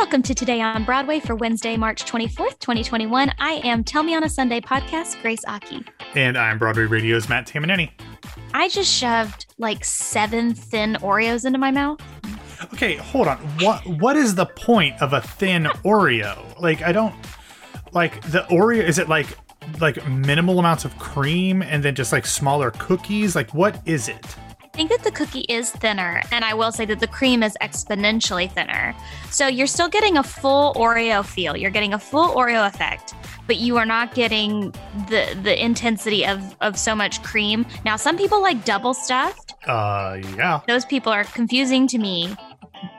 Welcome to Today on Broadway for Wednesday, March 24th, 2021. I am Tell Me on a Sunday podcast, Grace Aki. And I'm Broadway Radio's Matt Tamanini. I just shoved like seven thin Oreos into my mouth. Okay, hold on. What what is the point of a thin Oreo? Like I don't like the Oreo is it like like minimal amounts of cream and then just like smaller cookies? Like what is it? I think that the cookie is thinner, and I will say that the cream is exponentially thinner. So you're still getting a full Oreo feel. You're getting a full Oreo effect, but you are not getting the the intensity of of so much cream. Now, some people like double stuffed. Uh, yeah. Those people are confusing to me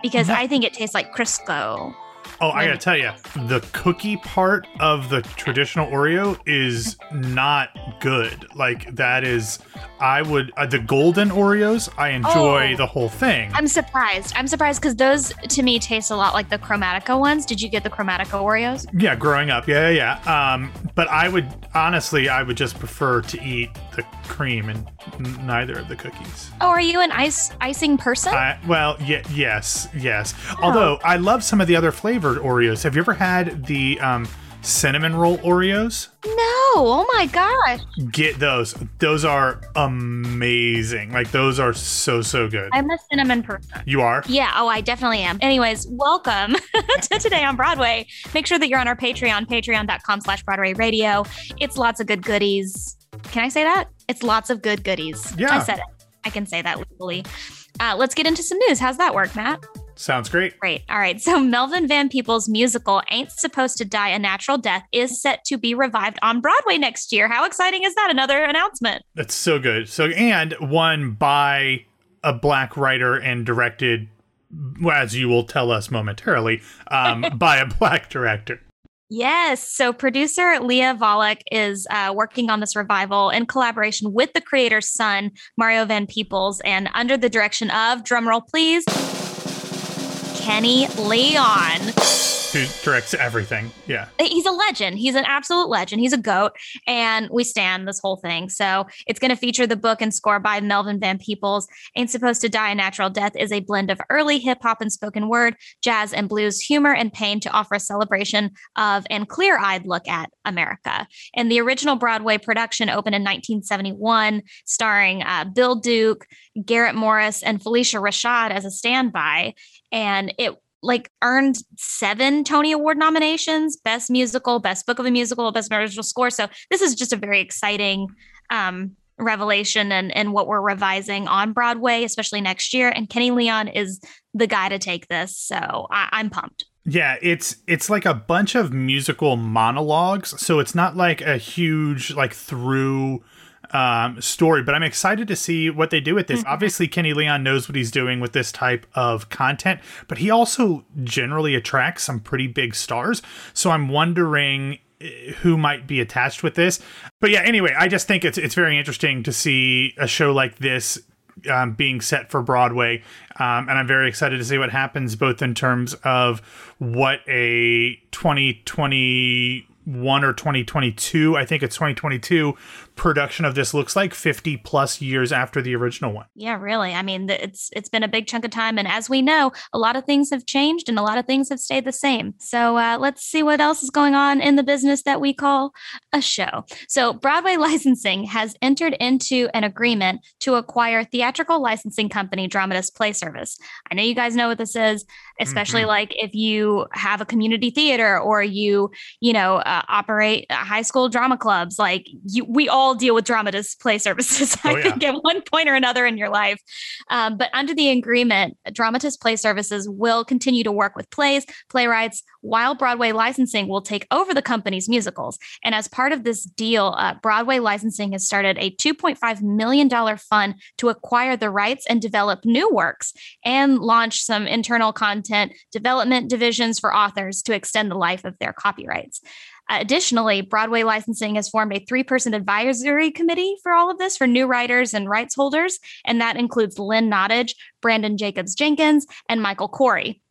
because I think it tastes like Crisco. Oh, I gotta tell you, the cookie part of the traditional Oreo is not good. Like that is, I would uh, the golden Oreos. I enjoy Oh. the whole thing. I'm surprised. I'm surprised because those to me taste a lot like the Chromatica ones. Did you get the Chromatica Oreos? Yeah, growing up, yeah, yeah, yeah. Um, but I would honestly, I would just prefer to eat the cream and neither of the cookies. Oh, are you an ice icing person? I, well, yeah, yes, yes. Although I love some of the other flavored Oreos. Have you ever had the um, cinnamon roll Oreos? no. Oh my gosh. Get those. Those are amazing. Like those are so so good. I'm a cinnamon person. you are. Yeah, oh, I definitely am. Anyways, welcome to Today on Broadway. Make sure that you're on our Patreon, patreon.com slash Broadway Radio. It's lots of good goodies. Can I say that? It's lots of good goodies. Yeah. I said it. I can say that legally. Uh, let's get into some news. How's that work, Matt? Sounds great. Great. All right. So Melvin Van Peebles' musical Ain't Supposed to Die a Natural Death is set to be revived on Broadway next year. How exciting is that? Another announcement. That's so good. So and one by a black writer and directed, as you will tell us momentarily, um, by a black director. Yes. So producer Lia Vollack is uh, working on this revival in collaboration with the creator's son, Mario Van Peebles, and under the direction of, drumroll please, Kenny Leon. Who directs everything? Yeah. He's a legend. He's an absolute legend. He's a goat, and we stand this whole thing. So it's going to feature the book and score by Melvin Van Peebles. Ain't Supposed to Die a Natural Death is a blend of early hip hop and spoken word, jazz and blues, humor and pain to offer a celebration of and clear eyed look at America. And the original Broadway production opened in 1971, starring uh, Bill Duke, Garrett Morris, and Phylicia Rashad as a standby. And it like earned seven Tony Award nominations: Best Musical, Best Book of a Musical, Best Original Score. So this is just a very exciting um, revelation and and what we're revising on Broadway, especially next year. And Kenny Leon is the guy to take this, so I, I'm pumped. Yeah, it's it's like a bunch of musical monologues, so it's not like a huge like through um, story. But I'm excited to see what they do with this. Obviously, Kenny Leon knows what he's doing with this type of content, but he also generally attracts some pretty big stars. So I'm wondering eh, who might be attached with this. But yeah, anyway, I just think it's it's very interesting to see a show like this um, being set for Broadway. Um, and I'm very excited to see what happens, both in terms of what a 2021 or 2022, I think it's 2022 production of this looks like 50 plus years after the original one. Yeah, really. I mean, it's it's been a big chunk of time, and as we know, a lot of things have changed and a lot of things have stayed the same. So uh, let's see what else is going on in the business that we call a show. So Broadway Licensing has entered into an agreement to acquire theatrical licensing company Dramatist Play Service. I know you guys know what this is, especially Mhm. like if you have a community theater or you, you know, uh, operate uh, high school drama clubs. Like you, we all deal with Dramatist Play Services. I Oh, yeah. think at one point or another in your life. Um, but under the agreement, Dramatist Play Services will continue to work with plays, playwrights, while Broadway Licensing will take over the company's musicals. And as part of this deal, uh, Broadway Licensing has started a $2.5 million fund to acquire the rights and develop new works and launch some internal content development divisions for authors to extend the life of their copyrights. Additionally, Broadway Licensing has formed a three person advisory committee for all of this for new writers and rights holders. And that includes Lynn Nottage, Branden Jacobs Jenkins, and Michael Corey.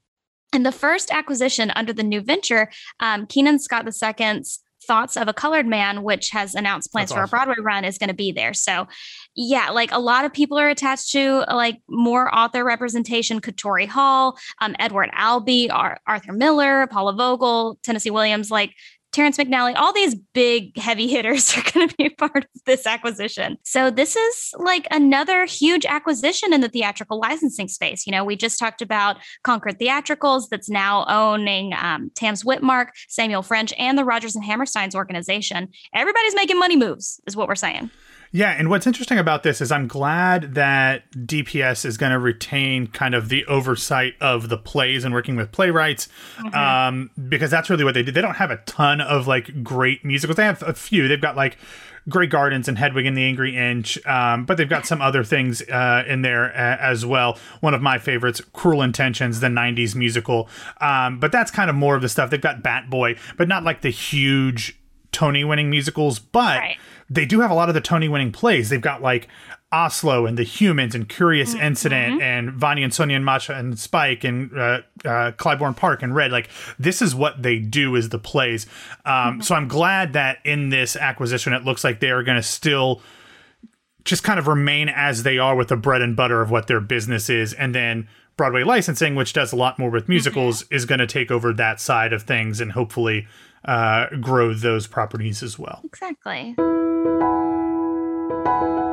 And the first acquisition under the new venture, um, Keenan Scott II's Thoughts of a Colored Man, which has announced plans That's for awesome. a Broadway run, is going to be there. So, yeah, like a lot of people are attached to like more author representation. Katori Hall, um, Edward Albee, Ar- Arthur Miller, Paula Vogel, Tennessee Williams, like Terrence McNally, all these big heavy hitters are going to be part of this acquisition. So this is like another huge acquisition in the theatrical licensing space. You know, we just talked about Concord Theatricals that's now owning um, Tams Witmark, Samuel French, and the Rodgers and Hammerstein's organization. Everybody's making money moves, is what we're saying. Yeah, and what's interesting about this is I'm glad that DPS is going to retain kind of the oversight of the plays and working with playwrights, um, because that's really what they did. They don't have a ton of like great musicals. They have a few. They've got like Grey Gardens and Hedwig and the Angry Inch, um, but they've got some other things uh, in there uh, as well. One of my favorites, Cruel Intentions, the '90s musical, um, but that's kind of more of the stuff. They've got Bat Boy, but not like the huge Tony-winning musicals, but Right. They do have a lot of the Tony winning plays. They've got like Oslo and The Humans and Curious Incident and Vanya and Sonia and Masha and Spike and uh, uh, Clybourne Park and Red. Like this is what they do is the plays. Um, So I'm glad that in this acquisition, it looks like they are going to still just kind of remain as they are with the bread and butter of what their business is. And then Broadway licensing, which does a lot more with musicals, is going to take over that side of things and hopefully uh, grow those properties as well. Exactly. Thank you.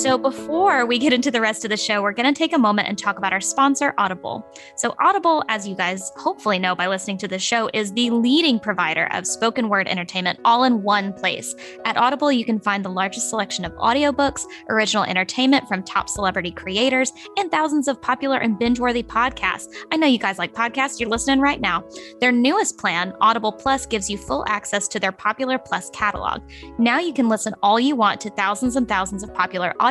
So, before we get into the rest of the show, we're going to take a moment and talk about our sponsor, Audible. So, Audible, as you guys hopefully know by listening to this show, is the leading provider of spoken word entertainment all in one place. At Audible, you can find the largest selection of audiobooks, original entertainment from top celebrity creators, and thousands of popular and binge worthy podcasts. I know you guys like podcasts, you're listening right now. Their newest plan, Audible Plus, gives you full access to their popular Plus catalog. Now you can listen all you want to thousands and thousands of popular audiobooks,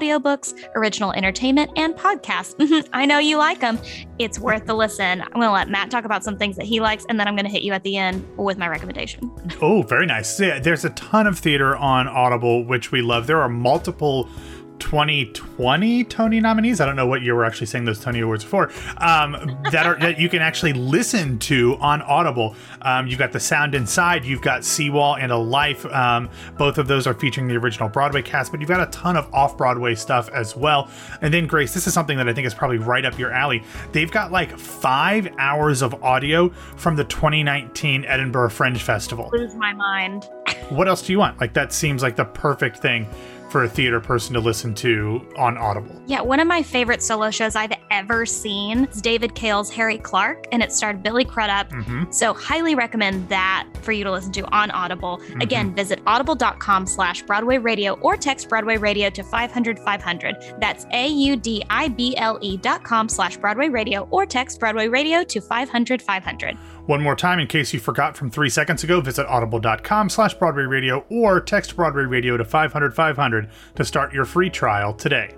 original entertainment, and podcasts. Mhm, I know you like them. It's worth the listen. I'm going to let Matt talk about some things that he likes, and then I'm going to hit you at the end with my recommendation. Oh, very nice. Yeah, there's a ton of theater on Audible, which we love. There are multiple 2020 Tony nominees. I don't know what year we're actually saying those Tony Awards for. Um, that are that you can actually listen to on Audible. Um, you've got The Sound Inside. You've got Seawall and a Life. Um, both of those are featuring the original Broadway cast, but you've got a ton of off Broadway stuff as well. And then Grace, this is something that I think is probably right up your alley. They've got like five hours of audio from the 2019 Edinburgh Fringe Festival Lose my mind. what else do you want? Like that seems like the perfect thing for a theater person to listen to on Audible. Yeah, one of my favorite solo shows I've ever seen is David Cale's Harry Clarke, and it starred Billy Crudup. Mm-hmm. So highly recommend that for you to listen to on Audible. Again, visit audible.com slash Broadway Radio or text Broadway Radio to 500 500. That's A-U-D-I-B-L-E dot com slash Broadway Radio or text Broadway Radio to 500 500. One more time, in case you forgot from three seconds ago, visit audible.com slash Broadway Radio or text Broadway Radio to 500 500 to start your free trial today.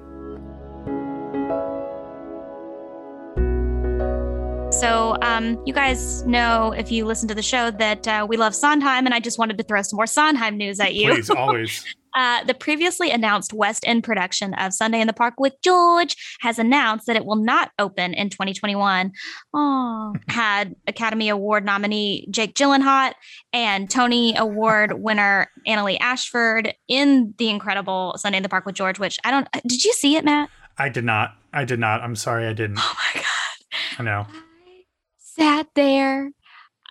So, um, you guys know if you listen to the show that uh, we love Sondheim, and I just wanted to throw some more Sondheim news at you. Please, always. Uh, the previously announced West End production of Sunday in the Park with George has announced that it will not open in 2021. Oh, had Academy Award nominee Jake Gyllenhaal and Tony Award winner Annaleigh Ashford in the incredible Sunday in the Park with George. Which I don't. Did you see it, Matt? I did not. I did not. I'm sorry I didn't. Oh my god! I know. Sat there.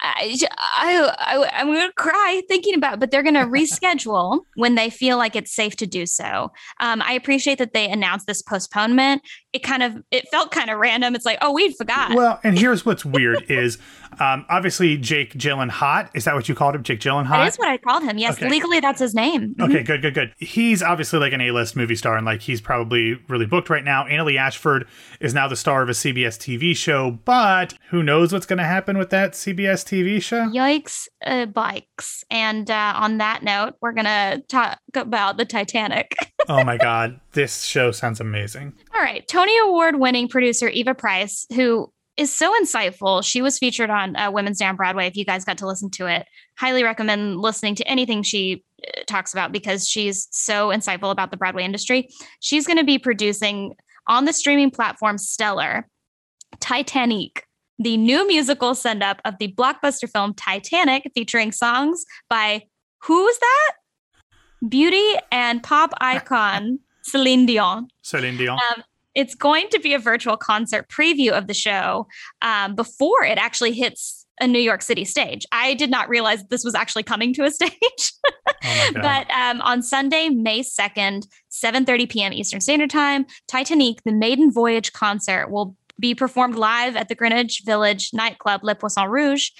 I, I, I, I'm going to cry thinking about it, but they're going to reschedule when they feel like it's safe to do so. Um, I appreciate that they announced this postponement. It kind of, it felt kind of random. It's like, oh, we forgot. Well, and here's what's weird is um, obviously Jake Gyllenhaal. Is that what you called him? Jake Gyllenhaal? that is what I called him. Yes, Okay. legally that's his name. Mhm. Okay, good, good, good. He's obviously like an A-list movie star, and like he's probably really booked right now. Annaleigh Ashford is now the star of a CBS TV show, but who knows what's going to happen with that CBS TV show? Yikes, uh, bikes. And uh, on that note, we're going to talk about the Titanic. oh my god, this show sounds amazing. All right. Tony Award winning producer Eva Price, who is so insightful. She was featured on uh, Women's Day on Broadway. If you guys got to listen to it, highly recommend listening to anything she uh, talks about because she's so insightful about the Broadway industry. She's going to be producing on the streaming platform Stellar, Titanic, the new musical send up of the blockbuster film Titanic, featuring songs by who's that? Beauty and pop icon Celine Dion. Celine Dion. Um, it's going to be a virtual concert preview of the show um, before it actually hits a New York City stage. I did not realize this was actually coming to a stage. oh but um, on Sunday, May 2nd, 7:30 p.m. Eastern Standard Time, Titanic, the maiden voyage concert will be performed live at the Greenwich Village nightclub Le Poisson Rouge.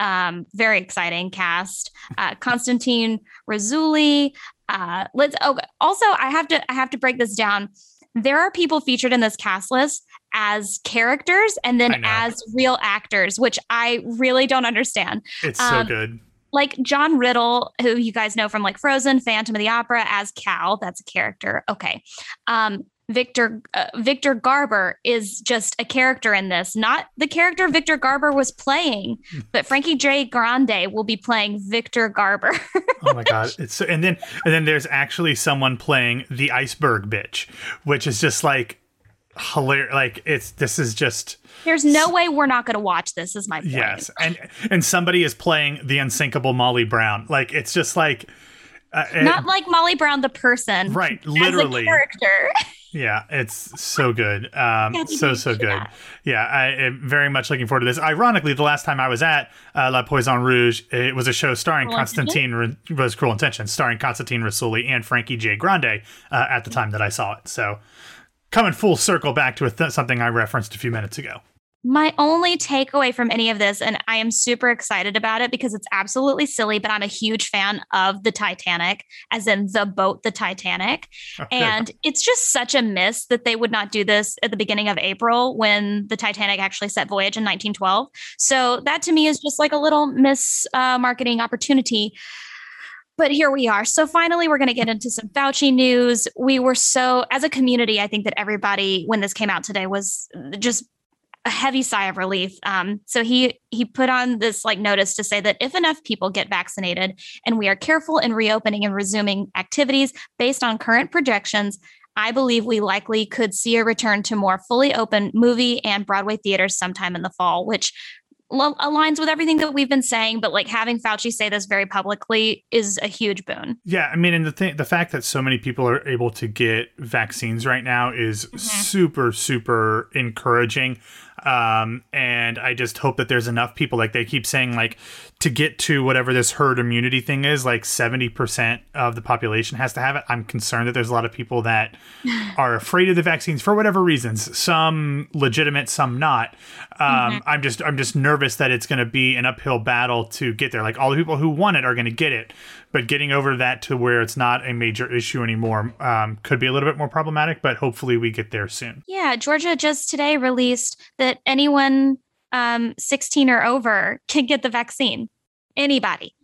Um, very exciting cast. Uh, Constantine Rousouli. Uh, let's. Oh, also, I have to. I have to break this down. There are people featured in this cast list as characters and then as real actors, which I really don't understand. It's um, so good. Like John Riddle, who you guys know from like Frozen, Phantom of the Opera, as Cal. That's a character. Okay. Um, Victor uh, Victor Garber is just a character in this, not the character Victor Garber was playing, hmm. but Frankie J. Grande will be playing Victor Garber. oh my god! It's so, and then and then there's actually someone playing the iceberg bitch, which is just like hilarious. Like it's this is just. There's no way we're not going to watch this. Is my point. Yes, and and somebody is playing the unsinkable Molly Brown. Like it's just like. Uh, not like Molly Brown the person, right? Literally, character. Yeah, it's so good. Um, so so good. That. Yeah, I am very much looking forward to this. Ironically, the last time I was at uh, La Poison Rouge, it was a show starring Cruel Constantine Re- was Cruel Intentions, starring Constantine Rousouli and Frankie J. Grande uh, at the time that I saw it. So coming full circle back to th- something I referenced a few minutes ago. My only takeaway from any of this, and I am super excited about it because it's absolutely silly, but I'm a huge fan of the Titanic, as in the boat, the Titanic. Okay. And it's just such a miss that they would not do this at the beginning of April when the Titanic actually set voyage in 1912. So that to me is just like a little miss uh, marketing opportunity but here we are. So finally, we're going to get into some Fauci news. We were so, as a community, I think that everybody, when this came out today, was just a heavy sigh of relief. Um, so he he put on this like notice to say that if enough people get vaccinated and we are careful in reopening and resuming activities based on current projections, I believe we likely could see a return to more fully open movie and Broadway theaters sometime in the fall, which aligns with everything that we've been saying, but like having Fauci say this very publicly is a huge boon. Yeah, I mean, and the thing, the fact that so many people are able to get vaccines right now is mm-hmm. super, super encouraging. Um, and I just hope that there's enough people, like they keep saying, like to get to whatever this herd immunity thing is, like 70% of the population has to have it. I'm concerned that there's a lot of people that are afraid of the vaccines for whatever reasons, some legitimate, some not. Um, mm-hmm. I'm just, I'm just nervous that it's going to be an uphill battle to get there. Like all the people who want it are going to get it, but getting over that to where it's not a major issue anymore um, could be a little bit more problematic. But hopefully, we get there soon. Yeah, Georgia just today released that anyone um, 16 or over can get the vaccine. Anybody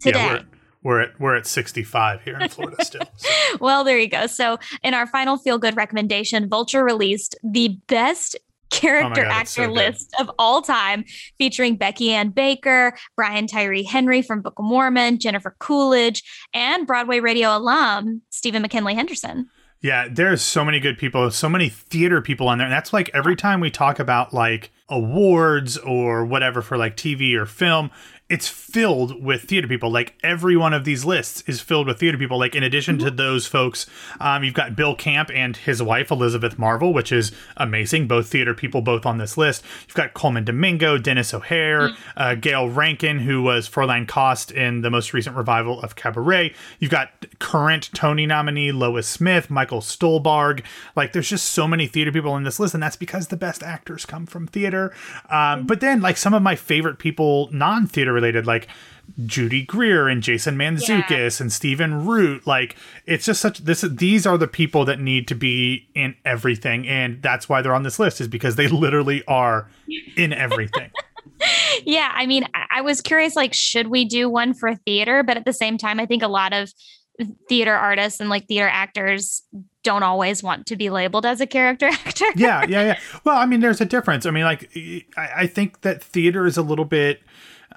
today. Yeah, we're, we're at we're at 65 here in Florida still. So. well, there you go. So, in our final feel good recommendation, Vulture released the best character oh God, actor so list of all time, featuring Becky Ann Baker, Brian Tyree Henry from Book of Mormon, Jennifer Coolidge, and Broadway radio alum Stephen McKinley Henderson. Yeah, there's so many good people, so many theater people on there. And that's like every time we talk about like awards or whatever for like TV or film, it's filled with theater people. Like every one of these lists is filled with theater people. Like in addition mm-hmm. to those folks, um, you've got Bill Camp and his wife Elizabeth Marvel, which is amazing. Both theater people, both on this list. You've got Colman Domingo, Denis O'Hare, mm-hmm. uh, Gayle Rankin, who was Fräulein Kost in the most recent revival of Cabaret. You've got current Tony nominee Lois Smith, Michael Stuhlbarg. Like there's just so many theater people in this list, and that's because the best actors come from theater. Um, mm-hmm. But then like some of my favorite people non-theater related, like Judy Greer and Jason Mantzoukas yeah. and Stephen Root. Like it's just such this. These are the people that need to be in everything, and that's why they're on this list is because they literally are in everything. yeah, I mean, I was curious, like, should we do one for theater? But at the same time, I think a lot of theater artists and like theater actors don't always want to be labeled as a character actor. yeah, yeah, yeah. Well, I mean, there's a difference. I mean, like, I, I think that theater is a little bit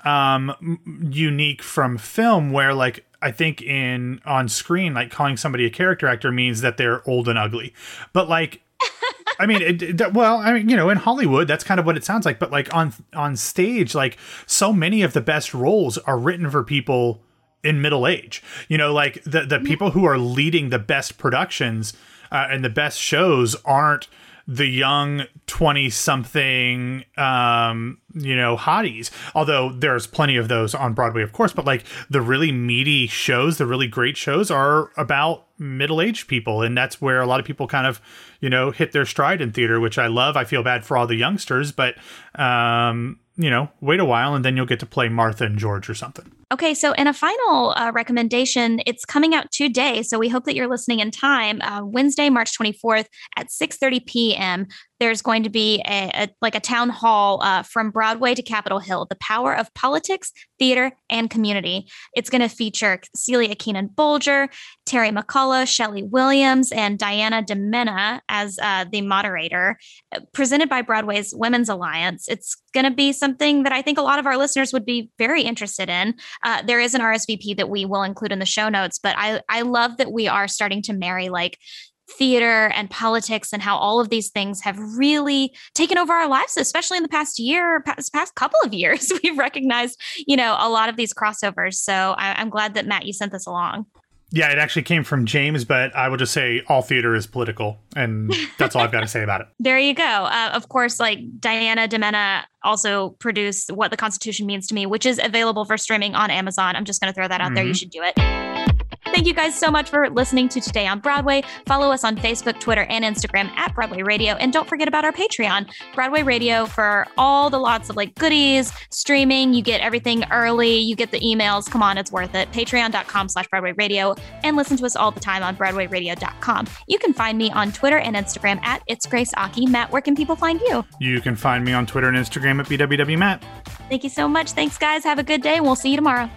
um unique from film where like I think in on screen like calling somebody a character actor means that they're old and ugly. But like I mean, it, it, well, I mean, you know, in Hollywood, that's kind of what it sounds like. But like on on stage, like so many of the best roles are written for people in middle age. You know, like the the people who are leading the best productions uh, and the best shows aren't the young 20 something um you know hotties. Although there's plenty of those on broadway of course but like the really meaty shows the really great shows are about middle-aged people and that's where a lot of people kind of you know hit their stride in theater which i love. I feel bad for all the youngsters but um you know wait a while and then you'll get to play martha and george or something Okay, so in a final uh, recommendation, it's coming out today, so we hope that you're listening in time. Uh, Wednesday, March 24th at 6:30 p.m. There's going to be a, a like a town hall uh, from Broadway to Capitol Hill: the power of politics, theater, and community. It's going to feature Celia Keenan Bolger, Terry McCullough, Shelley Williams, and Diana DiMenna as uh, the moderator. Uh, presented by Broadway's Women's Alliance, it's going to be something that I think a lot of our listeners would be very interested in. Uh, there is an RSVP that we will include in the show notes, but I I love that we are starting to marry like theater and politics and how all of these things have really taken over our lives especially in the past year past, past couple of years. We've recognized you know a lot of these crossovers. So I, i'm glad that matt you sent this along yeah, it actually came from James, but I will just say all theater is political, and that's all I've got to say about it. There you go. Uh, of course, like Diana DiMenna also produced What the Constitution Means to Me, which is available for streaming on Amazon. I'm just going to throw that out mm-hmm. there. You mm-hmm. should do it. Thank you guys so much for listening to Today on Broadway. Follow us on Facebook, Twitter, and Instagram at Broadway Radio. And don't forget about our Patreon, Broadway Radio, for all the lots of like goodies, streaming. You get everything early. You get the emails. Come on, it's worth it. Patreon.com slash Broadway Radio. And listen to us all the time on BroadwayRadio.com. You can find me on Twitter and Instagram at It's Grace Aki. Matt, where can people find you? You can find me on Twitter and Instagram at BWW Matt. Thank you so much. Thanks, guys. Have a good day, and we'll see you tomorrow.